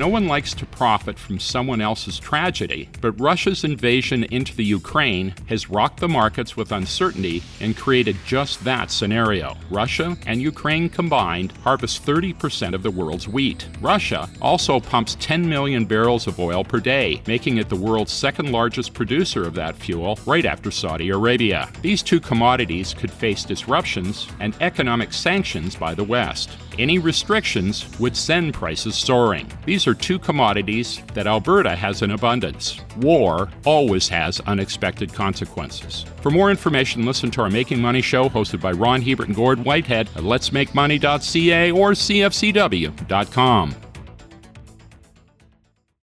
No one likes to profit from someone else's tragedy, but Russia's invasion into the Ukraine has rocked the markets with uncertainty and created just that scenario. Russia and Ukraine combined harvest 30% of the world's wheat. Russia also pumps 10 million barrels of oil per day, making it the world's second largest producer of that fuel, right after Saudi Arabia. These two commodities could face disruptions and economic sanctions by the West. Any restrictions would send prices soaring. These are two commodities that Alberta has in abundance. War always has unexpected consequences. For more information, listen to our Making Money show hosted by Ron Hebert and Gord Whitehead at letsmakemoney.ca or cfcw.com.